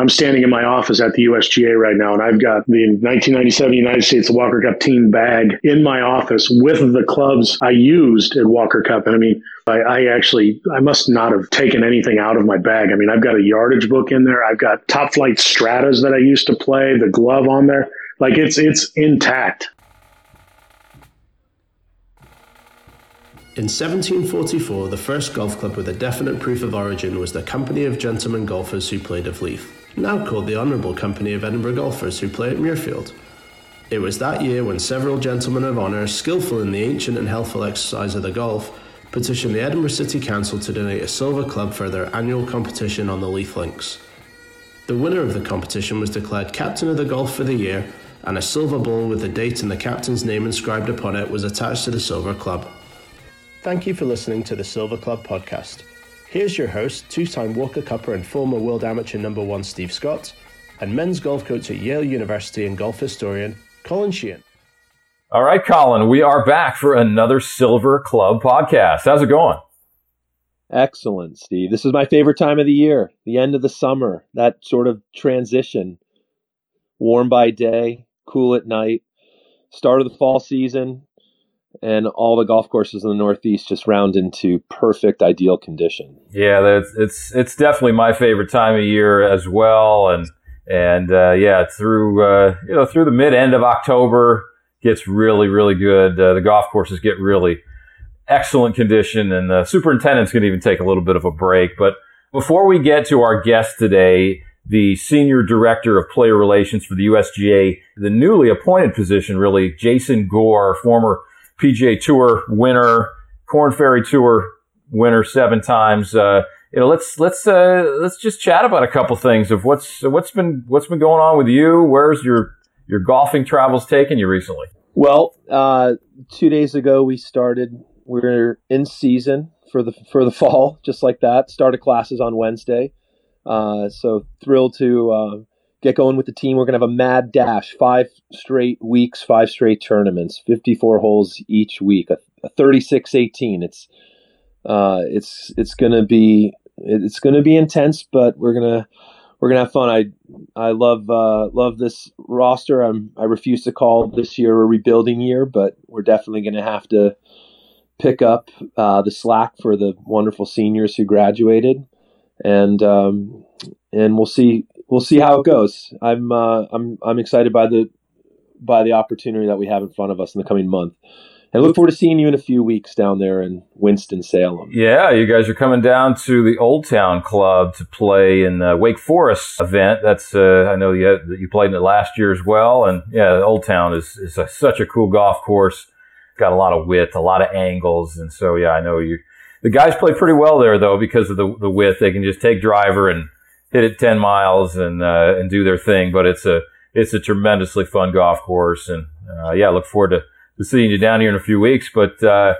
I'm standing in my office at the USGA right now, and I've got the 1997 United States Walker Cup team bag in my office with the clubs I used at Walker Cup. And I mean, I, I actually, I must not have taken anything out of my bag. I mean, I've got a yardage book in there. I've got Top-Flite stratas that I used to play, the glove on there. Like it's it's intact. In 1744, the first golf club with a definite proof of origin was the Company of Gentlemen Golfers who played of Leith, now called the Honourable Company of Edinburgh Golfers who play at Muirfield. It was that year when several gentlemen of honour, skillful in the ancient and healthful exercise of the golf, petitioned the Edinburgh City Council to donate a silver club for their annual competition on the Leith Links. The winner of the competition was declared Captain of the Golf for the year, and a silver ball with the date and the captain's name inscribed upon it was attached to the silver club. Thank you for listening to the Silver Club podcast. Here's your host, two time Walker Cupper and former World Amateur number one Steve Scott, and men's golf coach at Yale University and golf historian Colin Sheehan. All right, Colin, we are back for another Silver Club podcast. How's it going? Excellent, Steve. This is my favorite time of the year, the end of the summer, that sort of transition. Warm by day, cool at night, start of the fall season, and all the golf courses in the Northeast just round into perfect, ideal condition. Yeah, that's, it's it's definitely my favorite time of year as well, and and uh, yeah, through uh, you know through the mid end of October gets really really good. Uh, the golf courses get really excellent condition, and the superintendent's going to even take a little bit of a break. But before we get to our guest today, the senior director of player relations for the USGA, the newly appointed position, really, Jason Gore, former PGA Tour winner, Korn Ferry Tour winner seven times. Uh, you know, let's let's uh, let's just chat about a couple things of what's what's been what's been going on with you. Where's your your golfing travels taken you recently? Well, uh, two days ago we started. We're in season for the for the fall, just like that. Started classes on Wednesday, uh, so thrilled to uh, get going with the team. We're going to have a mad dash, five straight weeks, five straight tournaments, 54 holes each week, a, a 36-18. It's uh, it's it's going to be it's going to be intense, but we're gonna we're gonna have fun. I I love uh, love this roster. I'm I refuse to call this year a rebuilding year, but we're definitely going to have to pick up uh, the slack for the wonderful seniors who graduated, and um, and we'll see we'll see how it goes. I'm uh, I'm I'm excited by the by the opportunity that we have in front of us in the coming month. And look forward to seeing you in a few weeks down there in Winston Salem. Yeah, you guys are coming down to the Old Town Club to play in the Wake Forest event. That's uh, I know you you played in it last year as well, and yeah, Old Town is is a, such a cool golf course. Got a lot of width, a lot of angles, and so yeah, I know you. The guys play pretty well there though because of the the width. They can just take driver and hit it 10 miles and, uh, and do their thing. But it's a, it's a tremendously fun golf course. And, uh, yeah, look forward to, to seeing you down here in a few weeks. But, uh,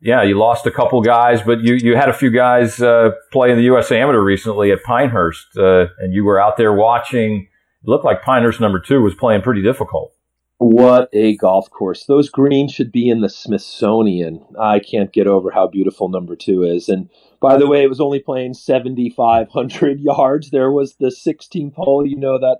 yeah, you lost a couple guys, but you, you had a few guys, uh, play in the U.S. Amateur recently at Pinehurst, uh, and you were out there watching. It looked like Pinehurst number two was playing pretty difficult. What a golf course. Those greens should be in the Smithsonian. I can't get over how beautiful number two is. And by the way, it was only playing 7,500 yards. There was the 16th hole, you know, that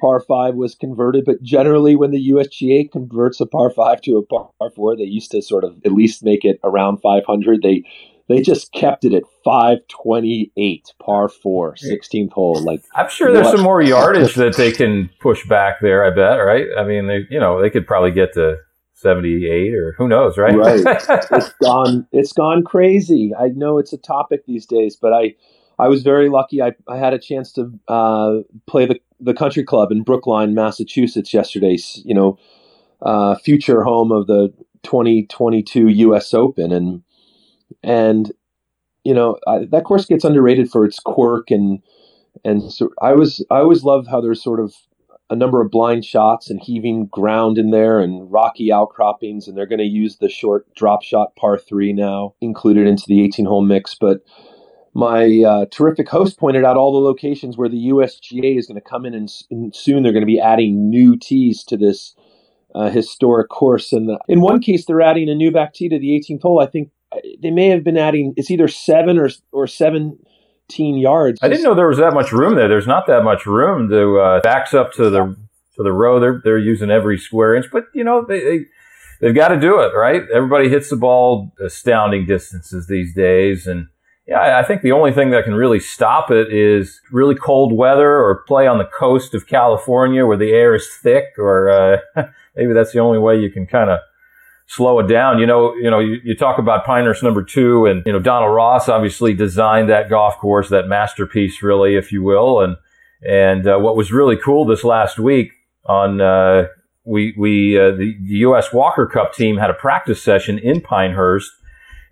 par five was converted. But generally, when the USGA converts a par five to a par four, they used to sort of at least make it around 500. They they just kept it at 528 par 4 16th hole like i'm sure there's what? some more yardage that they can push back there i bet right? I mean they you know they could probably get to 78 or who knows right? Right. It's gone it's gone crazy. I know it's a topic these days but i i was very lucky. I, I had a chance to uh, play the, the country club in brookline massachusetts yesterday you know uh, future home of the 2022 us open and and you know I, that course gets underrated for its quirk and and so I was I always love how there's sort of a number of blind shots and heaving ground in there and rocky outcroppings and they're going to use the short drop shot par 3 now included into the 18 hole mix. But my uh, terrific host pointed out all the locations where the USGA is going to come in and, and soon they're going to be adding new tees to this uh, historic course. And the, in one case they're adding a new back tee to the 18th hole. I think they may have been adding it's either seven or or seven 15 yards. I didn't know there was that much room there. There's not that much room to uh, backs up to the to the row. They're they're using every square inch, but you know they, they they've got to do it right. Everybody hits the ball astounding distances these days, and yeah, I think the only thing that can really stop it is really cold weather or play on the coast of California where the air is thick, or uh, maybe that's the only way you can kind of slow it down. You know, you know, you, you, talk about Pinehurst number two, and you know Donald Ross obviously designed that golf course, that masterpiece, really, if you will. And and uh, what was really cool this last week on uh, we we uh, the, the U.S. Walker Cup team had a practice session in Pinehurst.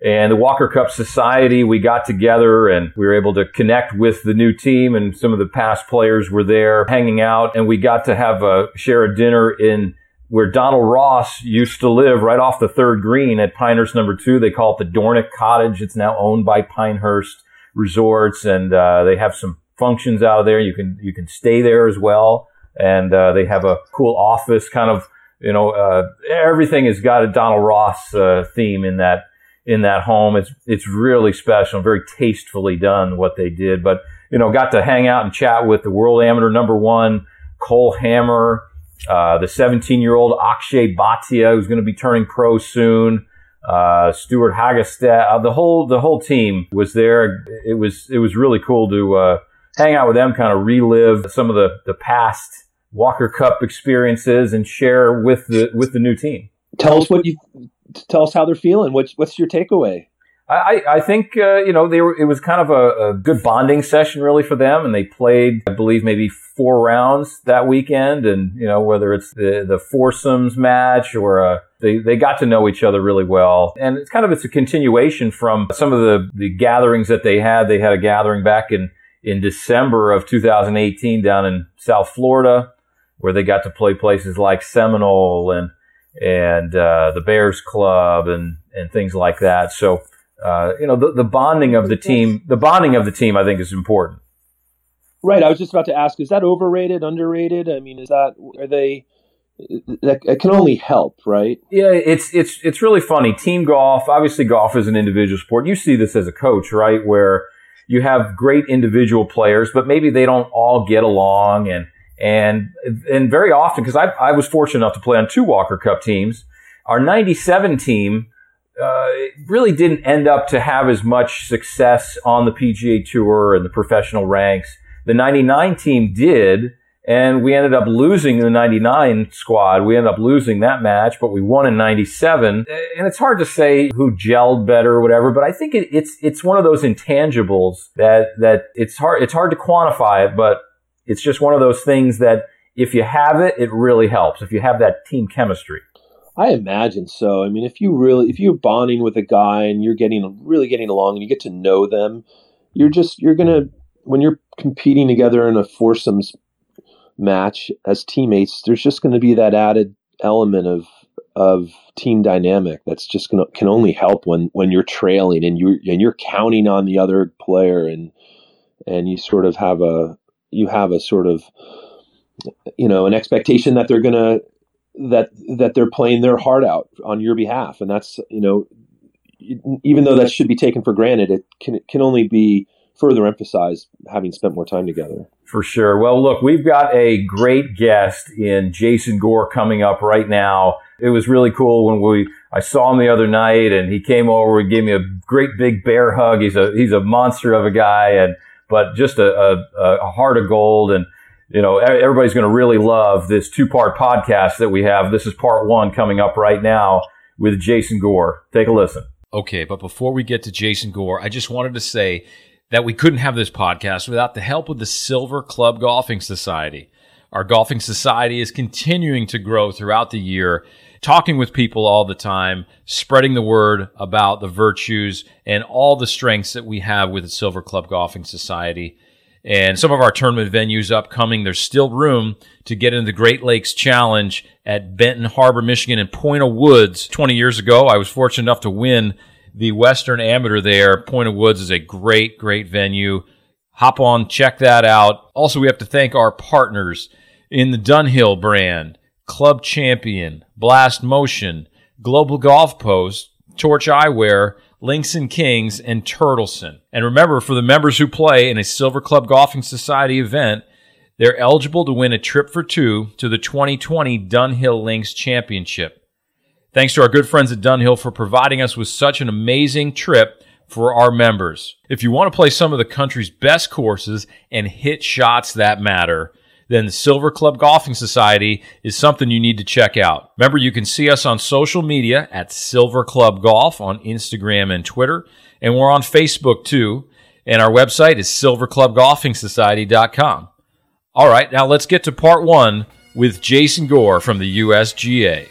And the Walker Cup Society, we got together and we were able to connect with the new team and some of the past players were there hanging out and we got to have a share a dinner in where Donald Ross used to live right off the third green at Pinehurst number two. They call it the Dornoch Cottage. It's now owned by Pinehurst Resorts and, uh, they have some functions out of there. You can, you can stay there as well. And, uh, they have a cool office kind of, you know, uh, everything has got a Donald Ross, uh, theme in that, in that home. It's, it's really special very tastefully done what they did. But, you know, got to hang out and chat with the world amateur number one, Cole Hammer, uh, the 17 year old Akshay Bhatia, who's going to be turning pro soon. Uh, Stewart Hagestad, uh, the whole the whole team was there. It was it was really cool to uh, hang out with them, kind of relive some of the the past Walker Cup experiences and share with the with the new team. Tell us what you tell us how they're feeling. What's what's your takeaway? I, I think uh, you know they were. It was kind of a, a, good bonding session, really, for them, and they played, I believe, maybe four rounds that weekend. And you know whether it's the the foursomes match or uh, they they got to know each other really well, and it's kind of it's a continuation from some of the the gatherings that they had. They had a gathering back in in December of 2018 down in South Florida, where they got to play places like Seminole and and uh, the Bears Club and and things like that. So uh, you know, the, the bonding of the team, the bonding of the team, I think is important. Right. I was just about to ask, is that overrated, underrated? I mean, is that, are they, that it can only help, right? Yeah, it's it's it's really funny. Team golf, obviously, golf is an individual sport. You see this as a coach, right? Where you have great individual players, but maybe they don't all get along, and and and very often, because I I was fortunate enough to play on two Walker Cup teams. Our '97 team uh, really didn't end up to have as much success on the PGA Tour and the professional ranks. The 99 team did, and we ended up losing the 99 squad. We ended up losing that match, but we won in 97. And it's hard to say who gelled better or whatever, but I think it, it's, it's one of those intangibles that, that it's hard, it's hard to quantify it, but it's just one of those things that if you have it, it really helps. If you have that team chemistry. I imagine so. I mean, if you really, if you're bonding with a guy and you're getting really getting along and you get to know them, you're just you're gonna when you're competing together in a foursomes match as teammates, there's just going to be that added element of of team dynamic that's just going to can only help when when you're trailing and you're and you're counting on the other player and and you sort of have a you have a sort of you know an expectation that they're going to that that they're playing their heart out on your behalf, and that's you know, even though that should be taken for granted, it can it can only be further emphasized having spent more time together. For sure. Well, look, we've got a great guest in Jason Gore coming up right now. It was really cool when we I saw him the other night, and he came over and gave me a great big bear hug. He's a he's a monster of a guy, and but just a, a, a heart of gold and you know, everybody's going to really love this two part podcast that we have. This is part one coming up right now with Jason Gore. Take a listen. Okay, but before we get to Jason Gore, I just wanted to say that we couldn't have this podcast without the help of the Silver Club Golfing Society. Our golfing society is continuing to grow throughout the year, talking with people all the time, spreading the word about the virtues and all the strengths that we have with the Silver Club Golfing Society and some of our tournament venues upcoming. There's still room to get into the Great Lakes Challenge at Benton Harbor, Michigan, and Point of Woods. 20 years ago, I was fortunate enough to win the Western Amateur there. Point of Woods is a great, great venue. Hop on, check that out. Also, we have to thank our partners in the Dunhill brand, Club Champion, Blast Motion, Global Golf Post, Torch Eyewear, Links and Kings, and Turtleson. And remember, for the members who play in a Silver Club Golfing Society event, they're eligible to win a trip for two to the 2020 Dunhill Links Championship. Thanks to our good friends at Dunhill for providing us with such an amazing trip for our members. If you want to play some of the country's best courses and hit shots that matter, then the Silver Club Golfing Society is something you need to check out. Remember, you can see us on social media at Silver Club Golf on Instagram and Twitter, and we're on Facebook too. And our website is silverclubgolfingsociety.com. All right, now let's get to part one with Jason Gore from the USGA.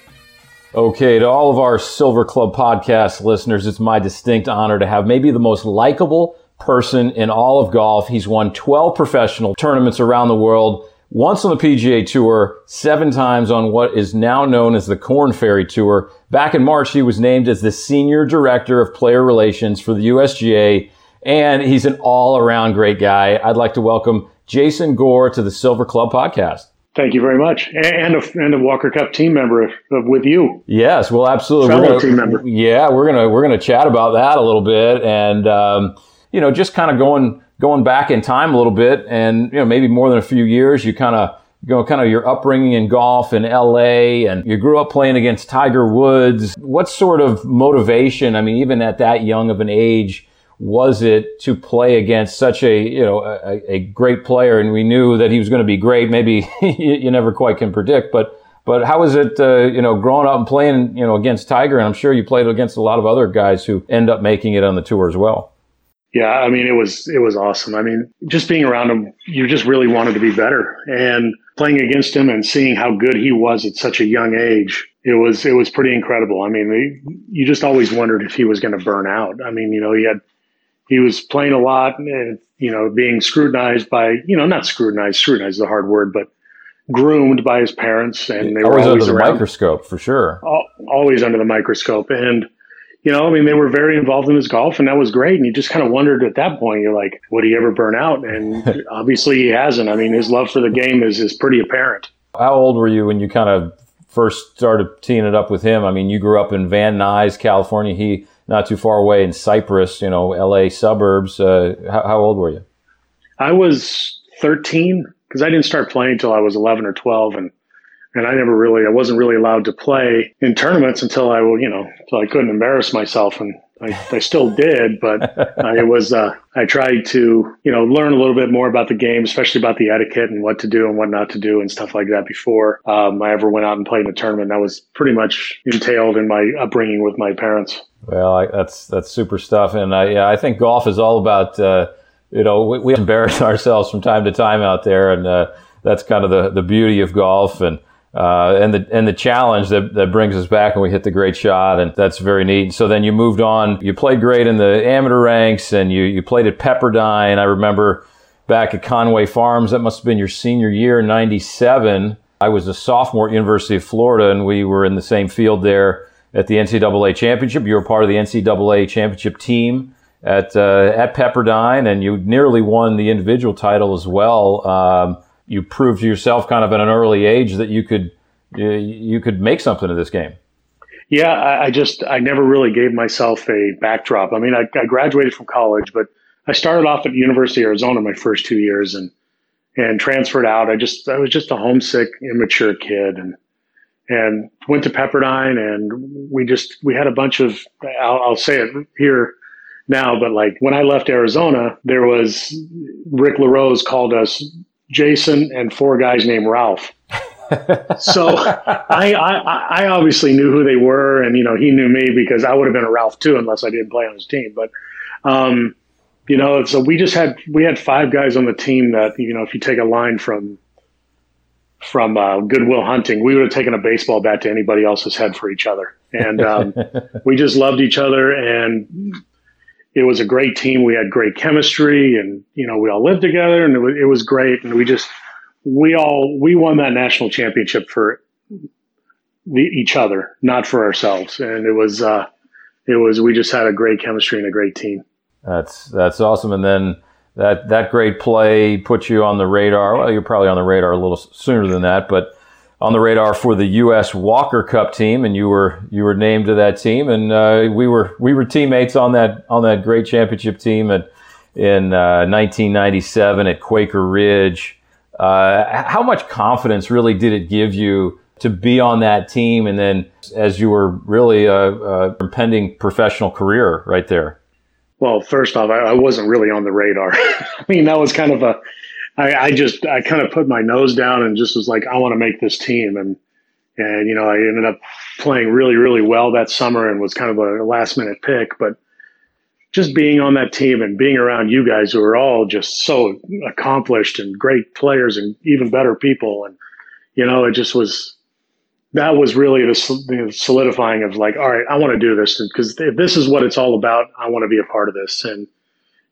Okay, to all of our Silver Club podcast listeners, it's my distinct honor to have maybe the most likable person in all of golf. He's won 12 professional tournaments around the world once on the PGA Tour, seven times on what is now known as the Korn Ferry Tour. Back in March, he was named as the Senior Director of Player Relations for the USGA, and he's an all around great guy. I'd like to welcome Jason Gore to the Silver Club podcast. Thank you very much, and a, and a Walker Cup team member with you. Yes, well, absolutely. Fellow gonna, team member. Yeah, we're gonna we're gonna chat about that a little bit, and um, you know, just kind of going going back in time a little bit and, you know, maybe more than a few years, you kind of, you know, kind of your upbringing in golf in LA and you grew up playing against Tiger Woods. What sort of motivation, I mean, even at that young of an age, was it to play against such a, you know, a, a great player? And we knew that he was going to be great. Maybe you never quite can predict, but, but how was it, uh, you know, growing up and playing, you know, against Tiger? And I'm sure you played against a lot of other guys who end up making it on the tour as well. Yeah, I mean it was it was awesome. I mean, just being around him, you just really wanted to be better. And playing against him and seeing how good he was at such a young age, it was it was pretty incredible. I mean, you just always wondered if he was going to burn out. I mean, you know, he had he was playing a lot and you know being scrutinized by you know not scrutinized scrutinized is a hard word, but groomed by his parents, and they always were always under the around, microscope for sure. Always under the microscope and you know, I mean, they were very involved in his golf, and that was great. And you just kind of wondered at that point, you're like, would he ever burn out? And obviously, he hasn't. I mean, his love for the game is is pretty apparent. How old were you when you kind of first started teeing it up with him? I mean, you grew up in Van Nuys, California. He not too far away in Cypress, you know, L.A. suburbs. Uh, how, how old were you? I was 13 because I didn't start playing until I was 11 or 12, and and I never really, I wasn't really allowed to play in tournaments until I, will you know, until I couldn't embarrass myself, and I, I still did, but I was, uh, I tried to, you know, learn a little bit more about the game, especially about the etiquette and what to do and what not to do and stuff like that before um, I ever went out and played in a tournament. That was pretty much entailed in my upbringing with my parents. Well, I, that's that's super stuff, and I, yeah, I think golf is all about, uh, you know, we, we embarrass ourselves from time to time out there, and uh, that's kind of the the beauty of golf and uh, and the and the challenge that, that brings us back and we hit the great shot and that's very neat. So then you moved on. You played great in the amateur ranks and you you played at Pepperdine. I remember back at Conway Farms. That must have been your senior year, '97. I was a sophomore at University of Florida and we were in the same field there at the NCAA championship. You were part of the NCAA championship team at uh, at Pepperdine and you nearly won the individual title as well. Um, you proved to yourself kind of at an early age that you could uh, you could make something of this game. Yeah, I, I just I never really gave myself a backdrop. I mean, I, I graduated from college, but I started off at University of Arizona my first two years and and transferred out. I just I was just a homesick, immature kid and and went to Pepperdine and we just we had a bunch of I'll, I'll say it here now, but like when I left Arizona, there was Rick LaRose called us Jason, and four guys named Ralph. so I, I, I obviously knew who they were, and you know he knew me because I would have been a Ralph too unless I didn't play on his team. But um, you know, so we just had we had five guys on the team that you know if you take a line from from uh, Good Will Hunting, we would have taken a baseball bat to anybody else's head for each other, and um, we just loved each other and it was a great team. We had great chemistry, and you know we all lived together, and it was, it was great. And we just we all we won that national championship for the, each other, not for ourselves. And it was uh, it was we just had a great chemistry and a great team. That's that's awesome. And then that that great play put you on the radar. Well, you're probably on the radar a little sooner than that, but on the radar for the U.S. Walker Cup team, and you were you were named to that team, and uh, we were we were teammates on that on that great championship team in in uh, 1997 at Quaker Ridge. Uh, how much confidence really did it give you to be on that team, and then as you were really a, a impending professional career right there? Well, first off, I, I wasn't really on the radar. I mean, that was kind of a I, I just I kind of put my nose down and just was like, I want to make this team, and and you know I ended up playing really really well that summer and was kind of a last minute pick, but just being on that team and being around you guys who are all just so accomplished and great players and even better people, and you know it just was that was really the, solidifying of like, all right, I want to do this. Because this is what it's all about, I want to be a part of this. And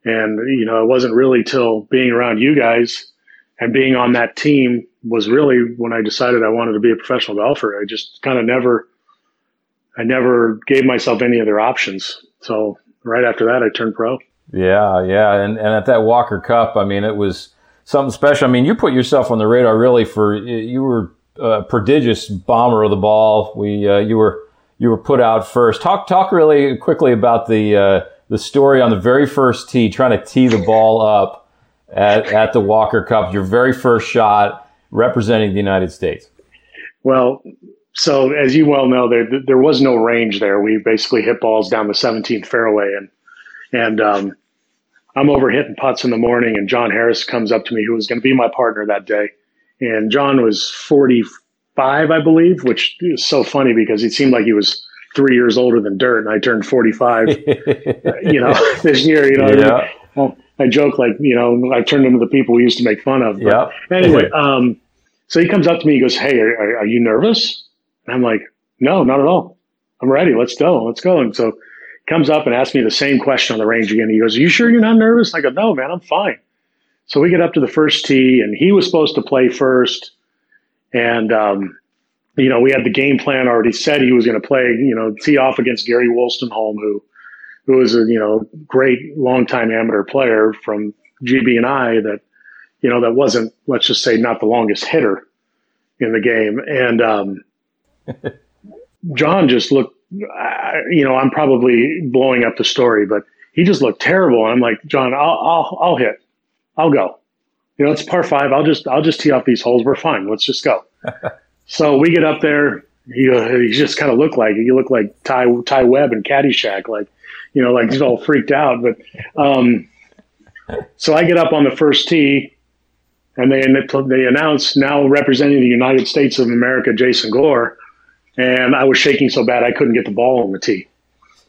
and, you know, it wasn't really till being around you guys and being on that team was really when I decided I wanted to be a professional golfer. I just kind of never, I never gave myself any other options. So right after that, I turned pro. Yeah, yeah. And, and at that Walker Cup, I mean, it was something special. I mean, you put yourself on the radar really for, you were a prodigious bomber of the ball. We, uh, you were, you were put out first. Talk, talk really quickly about the, uh, the story on the very first tee, trying to tee the ball up at, at the Walker Cup, your very first shot representing the United States? Well, so as you well know, there there was no range there. We basically hit balls down the 17th fairway, and and um, I'm over hitting putts in the morning, and John Harris comes up to me, who was going to be my partner that day, and John was 45, I believe, which is so funny because it seemed like he was three years older than dirt, and I turned 45, you know, this year, you know. Yeah. I, I, joke like, you know, I turned into the people we used to make fun of. But yeah. Anyway, um, so he comes up to me, he goes, Hey, are, are, you nervous? And I'm like, No, not at all. I'm ready. Let's go. Let's go. And so he comes up and asks me the same question on the range again. He goes, Are you sure you're not nervous? I go, No, man, I'm fine. So we get up to the first tee, and he was supposed to play first. And um, you know, we had the game plan already set. He was going to play, you know, tee off against Gary Wolstenholme, who, who was a, you know, great longtime amateur player from GB and I that, you know, that wasn't, let's just say, not the longest hitter in the game. And, um, John just looked, you know, I'm probably blowing up the story, but he just looked terrible. And I'm like, John, I'll, I'll, I'll hit. I'll go. You know, it's par five. I'll just, I'll just tee off these holes. We're fine. Let's just go. So we get up there. He, uh, he just kind of looked like he looked like Ty Ty Webb and Caddyshack, like you know, like he's all freaked out. But um, so I get up on the first tee, and they they announce now representing the United States of America, Jason Gore, and I was shaking so bad I couldn't get the ball on the tee,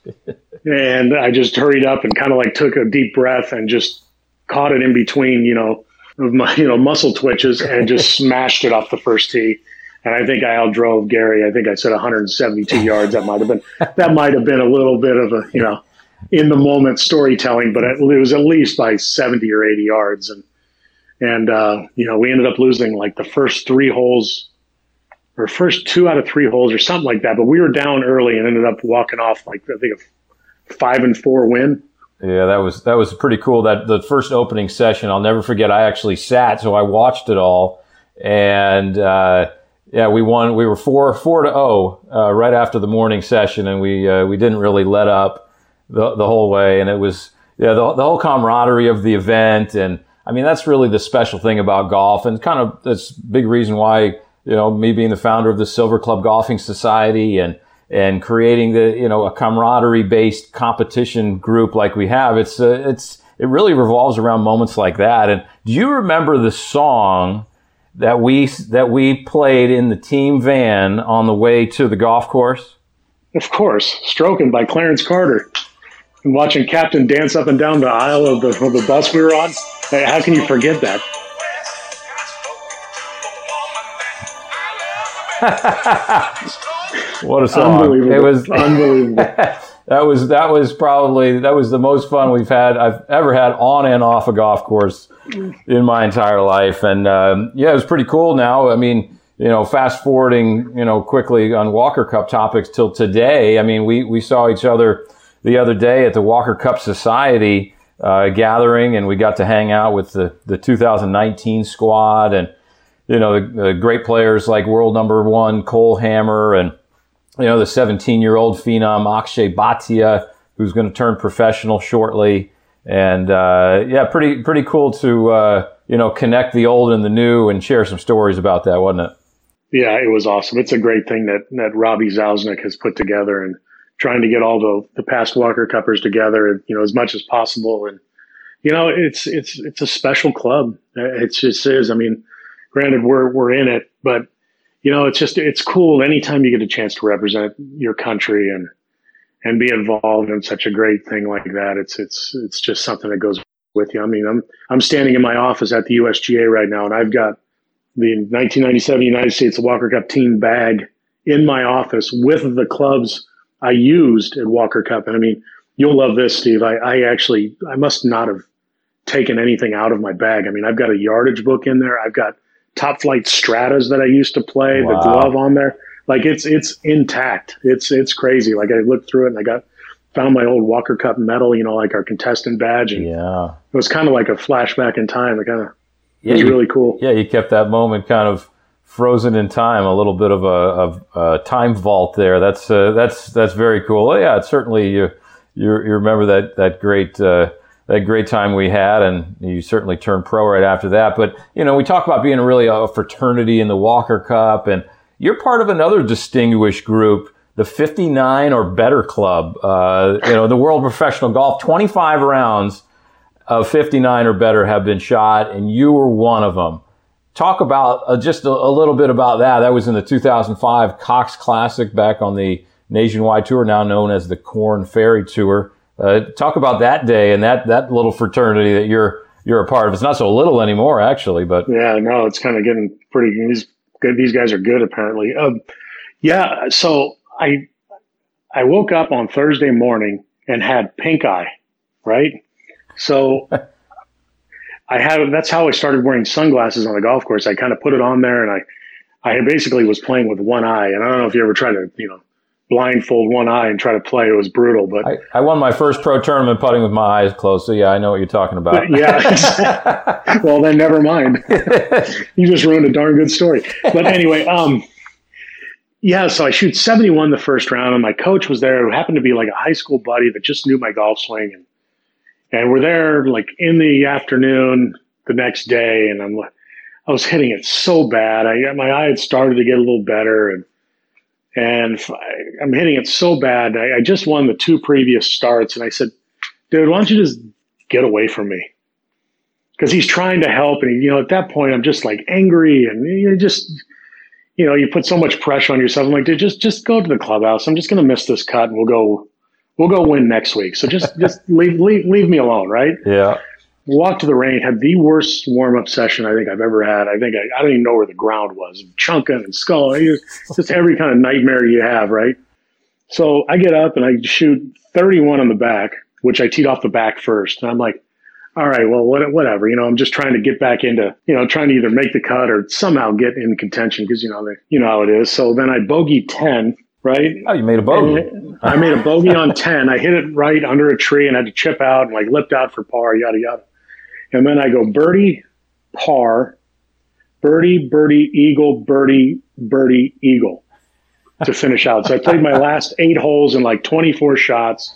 and I just hurried up and kind of like took a deep breath and just caught it in between, you know, of my you know muscle twitches and just smashed it off the first tee and I think I outdrove Gary. I think I said 172 yards. That might have been that might have been a little bit of a you know in the moment storytelling, but it, was at least by 70 or 80 yards. And and uh, you know we ended up losing like the first three holes or first two out of three holes or something like that. But we were down early and ended up walking off like I think a five and four win. Yeah, that was that was pretty cool. That the first opening session, I'll never forget. I actually sat, so I watched it all, and. Uh, yeah, we won. We were four four to zero oh, uh, right after the morning session, and we uh, we didn't really let up the the whole way. And it was yeah the the whole camaraderie of the event, and I mean that's really the special thing about golf, and kind of that's big reason why you know me being the founder of the Silver Club Golfing Society and and creating the you know a camaraderie based competition group like we have. It's uh, it's it really revolves around moments like that. And do you remember the song? That we that we played in the team van on the way to the golf course? Of course, "Stroking" by Clarence Carter. And watching Captain dance up and down the aisle of the, of the bus we were on. How can you forget that? what a song! It was unbelievable. that was that was probably that was the most fun we've had I've ever had on and off a golf course in my entire life, and um, yeah, it was pretty cool. Now, I mean, you know, fast forwarding, you know, quickly on Walker Cup topics till today. I mean, we we saw each other the other day at the Walker Cup Society uh, gathering, and we got to hang out with the the 2019 squad and you know, the, the great players like world number one Cole Hammer and, you know, the 17 year old phenom Akshay Bhatia, who's going to turn professional shortly. And uh, yeah, pretty pretty cool to uh, you know connect the old and the new and share some stories about that, wasn't it? Yeah, it was awesome. It's a great thing that that Robbie Zausnick has put together and trying to get all the the past Walker Cuppers together, you know, as much as possible. And you know, it's it's it's a special club. It just is. I mean, granted, we're we're in it, but you know, it's just it's cool anytime you get a chance to represent your country and and be involved in such a great thing like that. It's it's it's just something that goes with you. I mean, I'm I'm standing in my office at the USGA right now, and I've got the 1997 United States Walker Cup team bag in my office with the clubs I used at Walker Cup. And I mean, you'll love this, Steve. I, I actually I must not have taken anything out of my bag. I mean, I've got a yardage book in there. I've got Top-Flite stratas that I used to play, wow. the glove on there. Like it's it's intact. It's it's crazy. Like I looked through it and I got found my old Walker Cup medal, you know, like our contestant badge. And yeah. It was kind of like a flashback in time. It kind of yeah, was you, really cool. Yeah, you kept that moment kind of frozen in time, a little bit of a, of a time vault there. That's uh, that's that's very cool. Well, yeah, it's certainly you, you you remember that that great uh, that great time we had, and you certainly turned pro right after that. But you know, we talk about being really a fraternity in the Walker Cup, and you're part of another distinguished group the 59 or better club, uh, you know, the world professional golf, 25 rounds of 59 or better have been shot, and you were one of them. Talk about uh, just a, a, little bit about that. That was in the 2005 Cox Classic back on the nationwide tour, now known as the Korn Ferry Tour. Uh, talk about that day and that that little fraternity that you're you're a part of. It's not so little anymore, actually, but yeah, no, it's kind of getting pretty. These good. These guys are good, apparently. Um, yeah, so I I woke up on Thursday morning and had pink eye, right? So I had that's how I started wearing sunglasses on the golf course. I kind of put it on there and I I basically was playing with one eye. And I don't know if you ever tried to, you know, blindfold one eye and try to play. It was brutal, but I, I won my first pro tournament putting with my eyes closed. So yeah, I know what you're talking about. yeah. well, then never mind. you just ruined a darn good story. But anyway, um, yeah, so I shoot 71 the first round, and my coach was there, who happened to be like a high school buddy that just knew my golf swing, and and we're there like in the afternoon the next day, and I'm like, I was hitting it so bad. I my eye had started to get a little better, and and I, am hitting it so bad. I, I just won the two previous starts, and I said, "Dude, why don't you just get away from me?" Because he's trying to help, and he, you know, at that point, I'm just like angry, and you just you know, you put so much pressure on yourself. I'm like, dude, just just go to the clubhouse. I'm just going to miss this cut, and we'll go we'll go win next week. So just just leave, leave leave me alone, right? Yeah. Walked to the range, had the worst warm up session I think I've ever had. I think I, I don't even know where the ground was, chunking and skull, just every kind of nightmare you have, right? So I get up and I shoot 31 on the back, which I teed off the back first, and I'm like, all right, well, whatever. You know, I'm just trying to get back into, you know, trying to either make the cut or somehow get in contention because you know, they, you know how it is. So then I bogey ten, right? Oh, you made a bogey. I made a bogey on ten. I hit it right under a tree and had to chip out and like lipped out for par, yada yada. And then I go birdie, par, birdie, birdie, eagle, birdie, birdie, eagle to finish out. So I played my last eight holes in like 24 shots.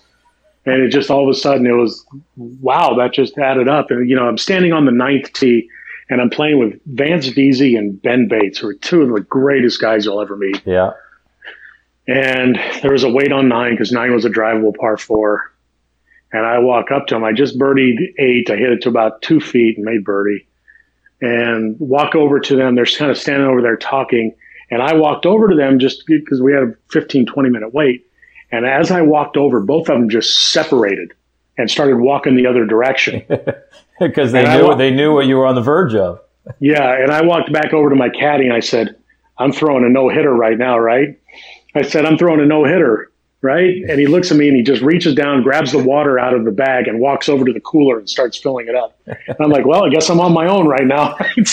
And it just all of a sudden it was wow that just added up. And you know i'm standing on the ninth tee and i'm playing with vance Veazey and ben bates who are two of the greatest guys you'll ever meet. Yeah. And there was a wait on nine because nine was a drivable par four and i walk up to him. I just birdied eight. I hit it to about two feet and made birdie. And walk over to them. They're kind of standing over there talking. And i walked over to them just because we had a 15 20 minute wait. And as I walked over, both of them just separated and started walking the other direction. Because they and knew walked, they knew what you were on the verge of. yeah, and I walked back over to my caddy and I said, "I'm throwing a no hitter right now, right?" I said, "I'm throwing a no hitter." Right. And he looks at me and he just reaches down, grabs the water out of the bag and walks over to the cooler and starts filling it up. And I'm like, well, I guess I'm on my own right now.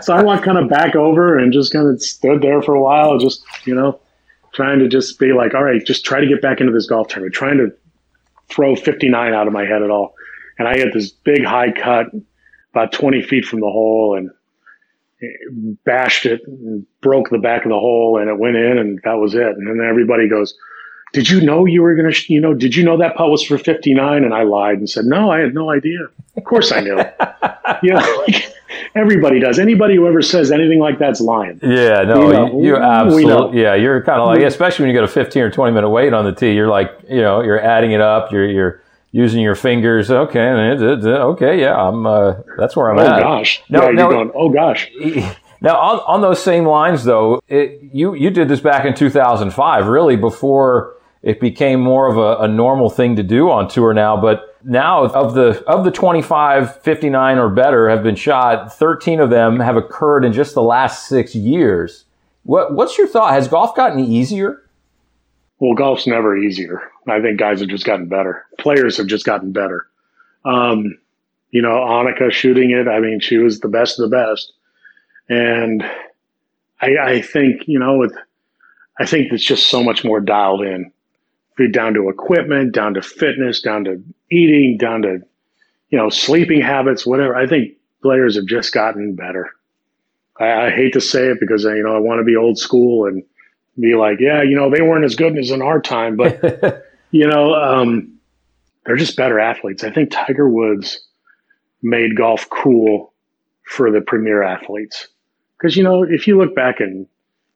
so I walked kind of back over and just kind of stood there for a while, just, you know, trying to just be like, all right, just try to get back into this golf tournament, trying to throw 59 out of my head at all. And I had this big high cut about 20 feet from the hole. And, bashed it, and broke the back of the hole, and it went in, and that was it. And then everybody goes, "Did you know you were going to? You know, did you know that putt was for 59?" And I lied and said, "No, I had no idea. Of course I knew." you know, like, everybody does. Anybody who ever says anything like that's lying. Yeah, no, know, you, you absolutely. Yeah, you're kind of like, especially when you get a 15 or 20 minute wait on the tee. You're like, you know, you're adding it up. You're you're using your fingers. Okay, okay, yeah, I'm. Uh, that's where I'm oh, at. Oh gosh, no, yeah, you're going. Oh gosh. Now, on, on those same lines, though, it, you you did this back in 2005, really before it became more of a, a, normal thing to do on tour now. But now, of the of the 25, 59 or better have been shot, 13 of them have occurred in just the last six years. What what's your thought? Has golf gotten easier? Well, golf's never easier. I think guys have just gotten better. Players have just gotten better. Um, you know, Annika shooting it. I mean, she was the best of the best, and I, I think you know, with I think it's just so much more dialed in, down to equipment, down to fitness, down to eating, down to you know sleeping habits, whatever. I think players have just gotten better. I, I hate to say it because you know I want to be old school and be like, yeah, you know, they weren't as good as in our time, but you know, um, they're just better athletes. I think Tiger Woods made golf cool for the premier athletes. Because, you know, if you look back and,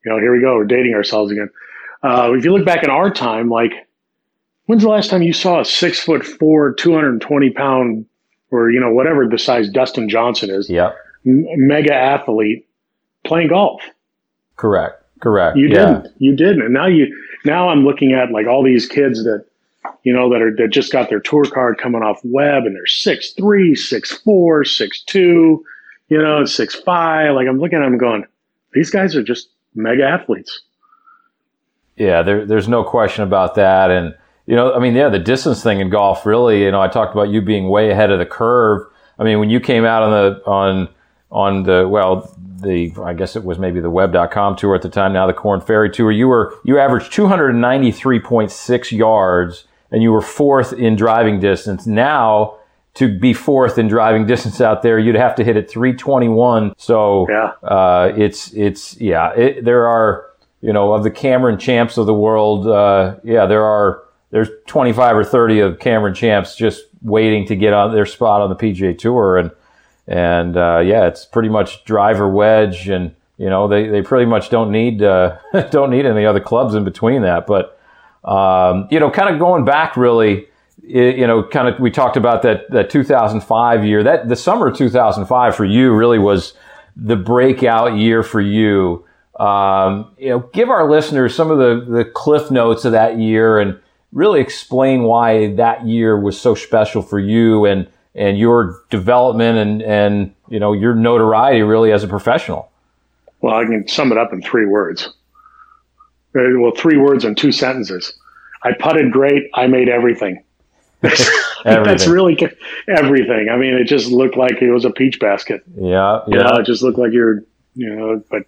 you know, here we go, we're dating ourselves again. Uh, if you look back in our time, like, when's the last time you saw a six foot four, 220 pound, or, you know, whatever the size Dustin Johnson is, yeah. m- mega athlete playing golf? Correct. Correct. You didn't. You didn't. And now you now I'm looking at like all these kids that you know that are that just got their tour card coming off web and they're six three, six four, six two, you know, six five. Like I'm looking at them going, these guys are just mega athletes. Yeah, there, there's no question about that. And you know, I mean, yeah, the distance thing in golf really, you know, I talked about you being way ahead of the curve. I mean, when you came out on the on on the well the I guess it was maybe the web.com tour at the time now the Korn Ferry tour you were you averaged 293.6 yards and you were fourth in driving distance now to be fourth in driving distance out there you'd have to hit at 321 so yeah. uh, it's it's yeah it, there are you know of the Cameron champs of the world uh, yeah there are there's 25 or 30 of Cameron champs just waiting to get on their spot on the PGA tour and and uh, yeah, it's pretty much driver wedge, and you know they, they pretty much don't need uh, don't need any other clubs in between that. But um, you know, kind of going back, really, you know, kind of we talked about that that 2005 year. That the summer of 2005 for you really was the breakout year for you. Um, you know, give our listeners some of the the cliff notes of that year and really explain why that year was so special for you and and your development and, and, you know, your notoriety really as a professional? Well, I can sum it up in three words. Uh, well, three words and two sentences. I putted great. I made everything. everything. That's really everything. I mean, it just looked like it was a peach basket. Yeah, yeah. You know, it just looked like you're, you know, but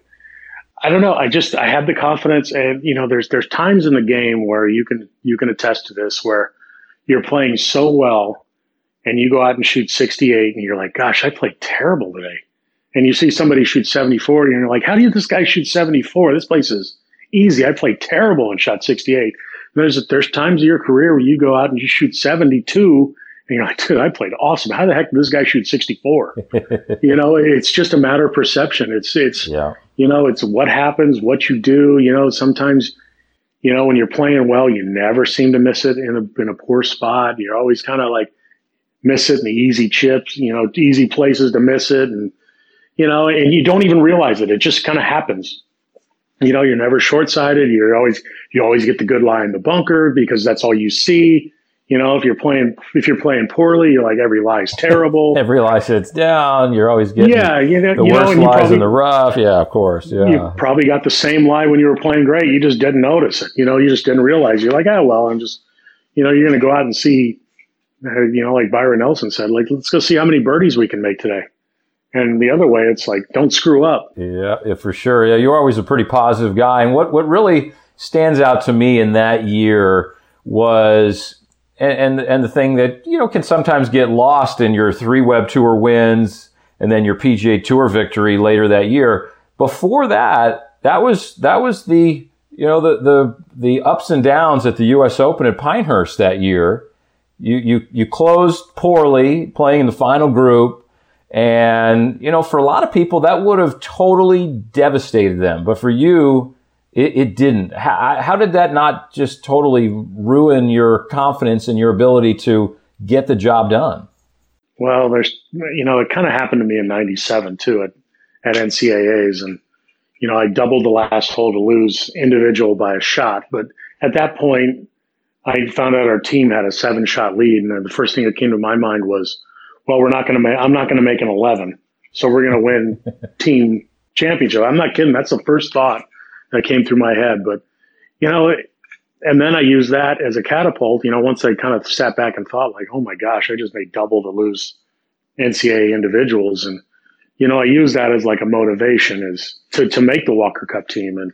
I don't know. I just I have the confidence, and you know, there's there's times in the game where you can you can attest to this, where you're playing so well and you go out and shoot 68 and you're like, gosh, I played terrible today. And you see somebody shoot 74 and you're like, how do you, this guy shoot 74? This place is easy. I played terrible and shot 68. There's, there's times in your career where you go out and you shoot 72 and you're like, dude, I played awesome. How the heck did this guy shoot 64? you know, it's just a matter of perception. It's, it's, yeah. You know, it's what happens, what you do. You know, sometimes, you know, when you're playing well, you never seem to miss it in a, in a poor spot. You're always kind of like, miss it in the easy chips, you know, easy places to miss it. And, you know, and you don't even realize it. It just kind of happens. You know, you're never short sighted. You're always, you always get the good lie in the bunker because that's all you see. You know, if you're playing, if you're playing poorly, you're like every lie is terrible. every lie sits down. You're always getting yeah, you know, the you worst know, lies probably, in the rough. Yeah, of course. Yeah, you probably got the same lie when you were playing great. You just didn't notice it. You know, you just didn't realize. You're like, oh well, I'm just, you know, you're going to go out and see you know, like Byron Nelson said, like, let's go see how many birdies we can make today. And the other way, it's like, don't screw up. Yeah, yeah, for sure. Yeah, you're always a pretty positive guy. And what, what really stands out to me in that year was, and, and, and the thing that, you know, can sometimes get lost in your three web tour wins and then your PGA Tour victory later that year. Before that, that was that was the you know the the the ups and downs at the U.S. Open at Pinehurst that year. You you you closed poorly, playing in the final group, and you know for a lot of people that would have totally devastated them. But for you, it, it didn't. How, how did that not just totally ruin your confidence and your ability to get the job done? Well, there's you know it kind of happened to me in '97 too at at NCAA's and you know, I doubled the last hole to lose individual by a shot. But at that point, I found out our team had a seven shot lead. And the first thing that came to my mind was, well, we're not going to make, I'm not going to make an 11. So we're going to win team championship. I'm not kidding. That's the first thought that came through my head. But, you know, and then I used that as a catapult, you know, once I kind of sat back and thought like, oh my gosh, I just made double to lose NCAA individuals. And, you know, I use that as like a motivation is to, to make the Walker Cup team. And,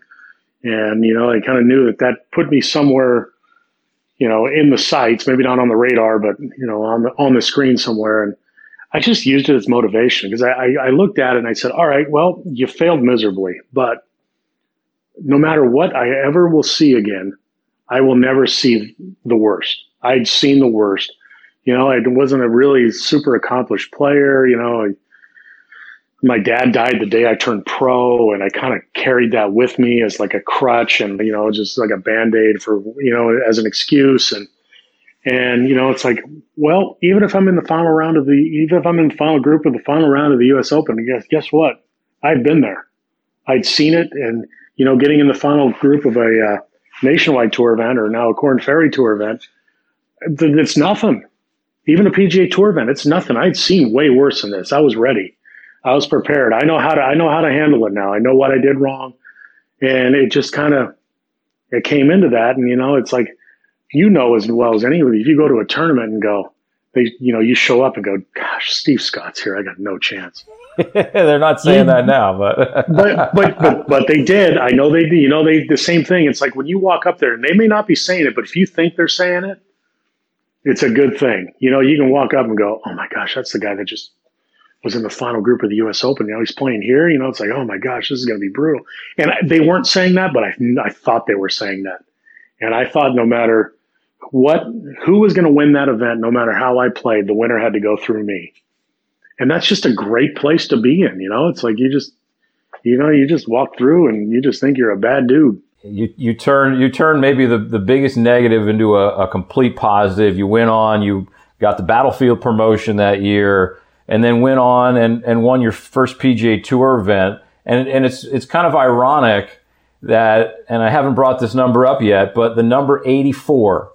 and, you know, I kind of knew that that put me somewhere, you know, in the sights, maybe not on the radar, but, you know, on the, on the screen somewhere. And I just used it as motivation because I, I, I looked at it and I said, all right, well, you failed miserably, but no matter what I ever will see again, I will never see the worst. I'd seen the worst. You know, I wasn't a really super accomplished player. You know, I, my dad died the day I turned pro, and I kind of carried that with me as like a crutch, and you know, just like a band aid for you know, as an excuse, and and you know, it's like, well, even if I'm in the final round of the, even if I'm in the final group of the final round of the U.S. Open, guess guess what? I've been there, I'd seen it, and you know, getting in the final group of a uh, nationwide tour event or now a Korn Ferry tour event, it's nothing. Even a PGA Tour event, it's nothing. I'd seen way worse than this. I was ready. I was prepared. I know how to I know how to handle it now. I know what I did wrong, and it just kind of it came into that. And you know, it's like you know as well as anybody. If you go to a tournament and go, they you know you show up and go, gosh, Steve Scott's here. I got no chance. They're not saying that now, but. but but but but they did. I know they do. You know they the same thing. It's like when you walk up there and they may not be saying it, but if you think they're saying it, it's a good thing. You know, you can walk up and go, "Oh my gosh, that's the guy that just was in the final group of the U.S. Open. You know, he's playing here. You know, it's like, oh my gosh, this is going to be brutal. And I, they weren't saying that, but I, I thought they were saying that. And I thought no matter what, who was going to win that event, no matter how I played, the winner had to go through me. And that's just a great place to be in. You know, it's like you just, you know, you just walk through and you just think you're a bad dude. You, you turn you turn maybe the, the biggest negative into a, a complete positive. You went on, you got the battlefield promotion that year and then went on and, and won your first PGA Tour event. And, and it's, it's kind of ironic that, and I haven't brought this number up yet, but the number 84,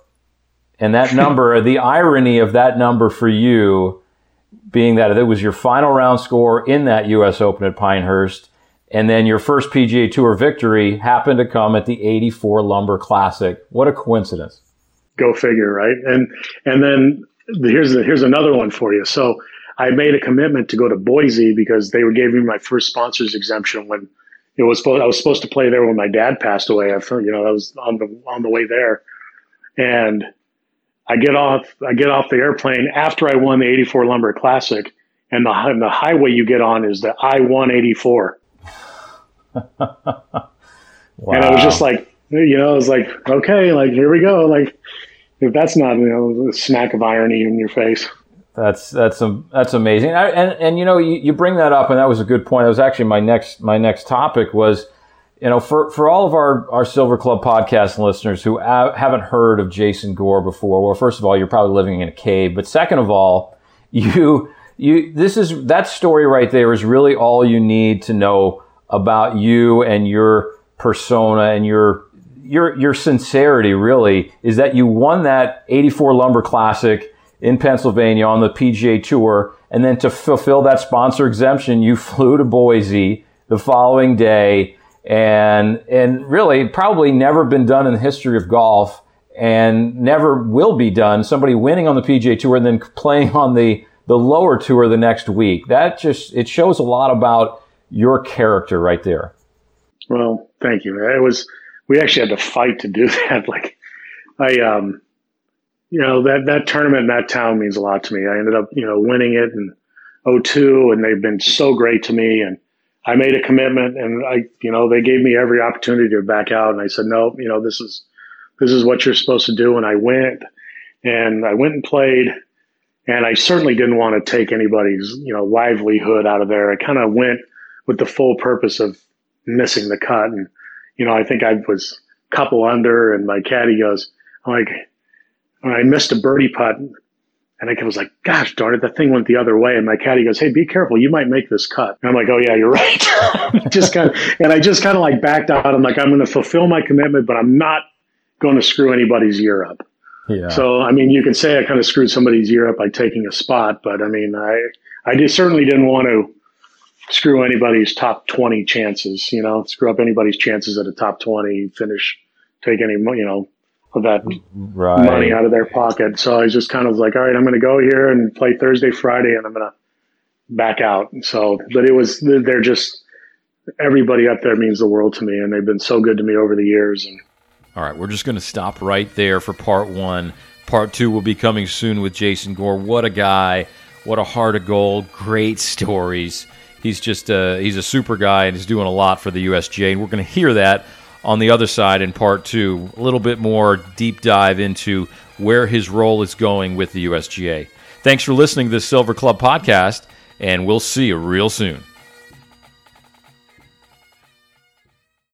and that number, the irony of that number for you being that it was your final round score in that U.S. Open at Pinehurst, and then your first PGA Tour victory happened to come at the 84 Lumber Classic. What a coincidence. Go figure, right? And, and then here's, here's another one for you. So, I made a commitment to go to Boise because they gave me my first sponsors exemption when it was I was supposed to play there when my dad passed away. I you know, I was on the, on the way there and I get off, I get off the airplane after I won the 84 lumber classic and the, and the highway you get on is the I-184. wow. And I was just like, you know, I was like, okay, like, here we go. Like, if that's not, you know, a smack of irony in your face. That's that's um, that's amazing. I, and and you know you, you bring that up, and that was a good point. That was actually my next my next topic was, you know, for for all of our our Silver Club podcast listeners who haven't heard of Jason Gore before. Well, first of all, you're probably living in a cave, but second of all, you you this is that story right there is really all you need to know about you and your persona and your your your sincerity. Really, is that you won that '84 Lumber Classic in Pennsylvania on the PGA Tour. And then to fulfill that sponsor exemption, you flew to Boise the following day and, and really probably never been done in the history of golf and never will be done. Somebody winning on the PGA Tour and then playing on the, the lower tour the next week. That just, it shows a lot about your character right there. Well, thank you. It was, we actually had to fight to do that. Like, I, um, you know that that tournament in that town means a lot to me. I ended up you know winning it, in 02 and they've been so great to me. And I made a commitment and I, you know, they gave me every opportunity to back out. And I said, no, you know, this is, this is what you're supposed to do. And I went and I went and played and I certainly didn't want to take anybody's, you know, livelihood out of there. I kind of went with the full purpose of missing the cut. And, you know, I think I was a couple under and my caddy goes, I'm like, I missed a birdie putt and I was like, gosh darn it, that thing went the other way. And my caddy goes, Hey, be careful. You might make this cut. And I'm like, Oh yeah, you're right. just kind of, and I just kind of like backed out. I'm like, I'm going to fulfill my commitment, but I'm not going to screw anybody's year up. Yeah. So, I mean, you can say I kind of screwed somebody's year up by taking a spot, but I mean, I, I just certainly didn't want to screw anybody's top 20 chances, you know, screw up anybody's chances at a top 20 finish, take any, you know, that right. money out of their pocket. So I was just kind of like, all right, I'm going to go here and play Thursday, Friday, and I'm going to back out. So, but it was, they're just, everybody up there means the world to me, and they've been so good to me over the years. And all right, we're just going to stop right there for part one. Part two will be coming soon with Jason Gore. What a guy! What a heart of gold! Great stories. He's just a, he's a super guy and he's doing a lot for the USGA, and we're going to hear that on the other side in part two, a little bit more deep dive into where his role is going with the USGA. Thanks for listening to the Silver Club podcast, and we'll see you real soon.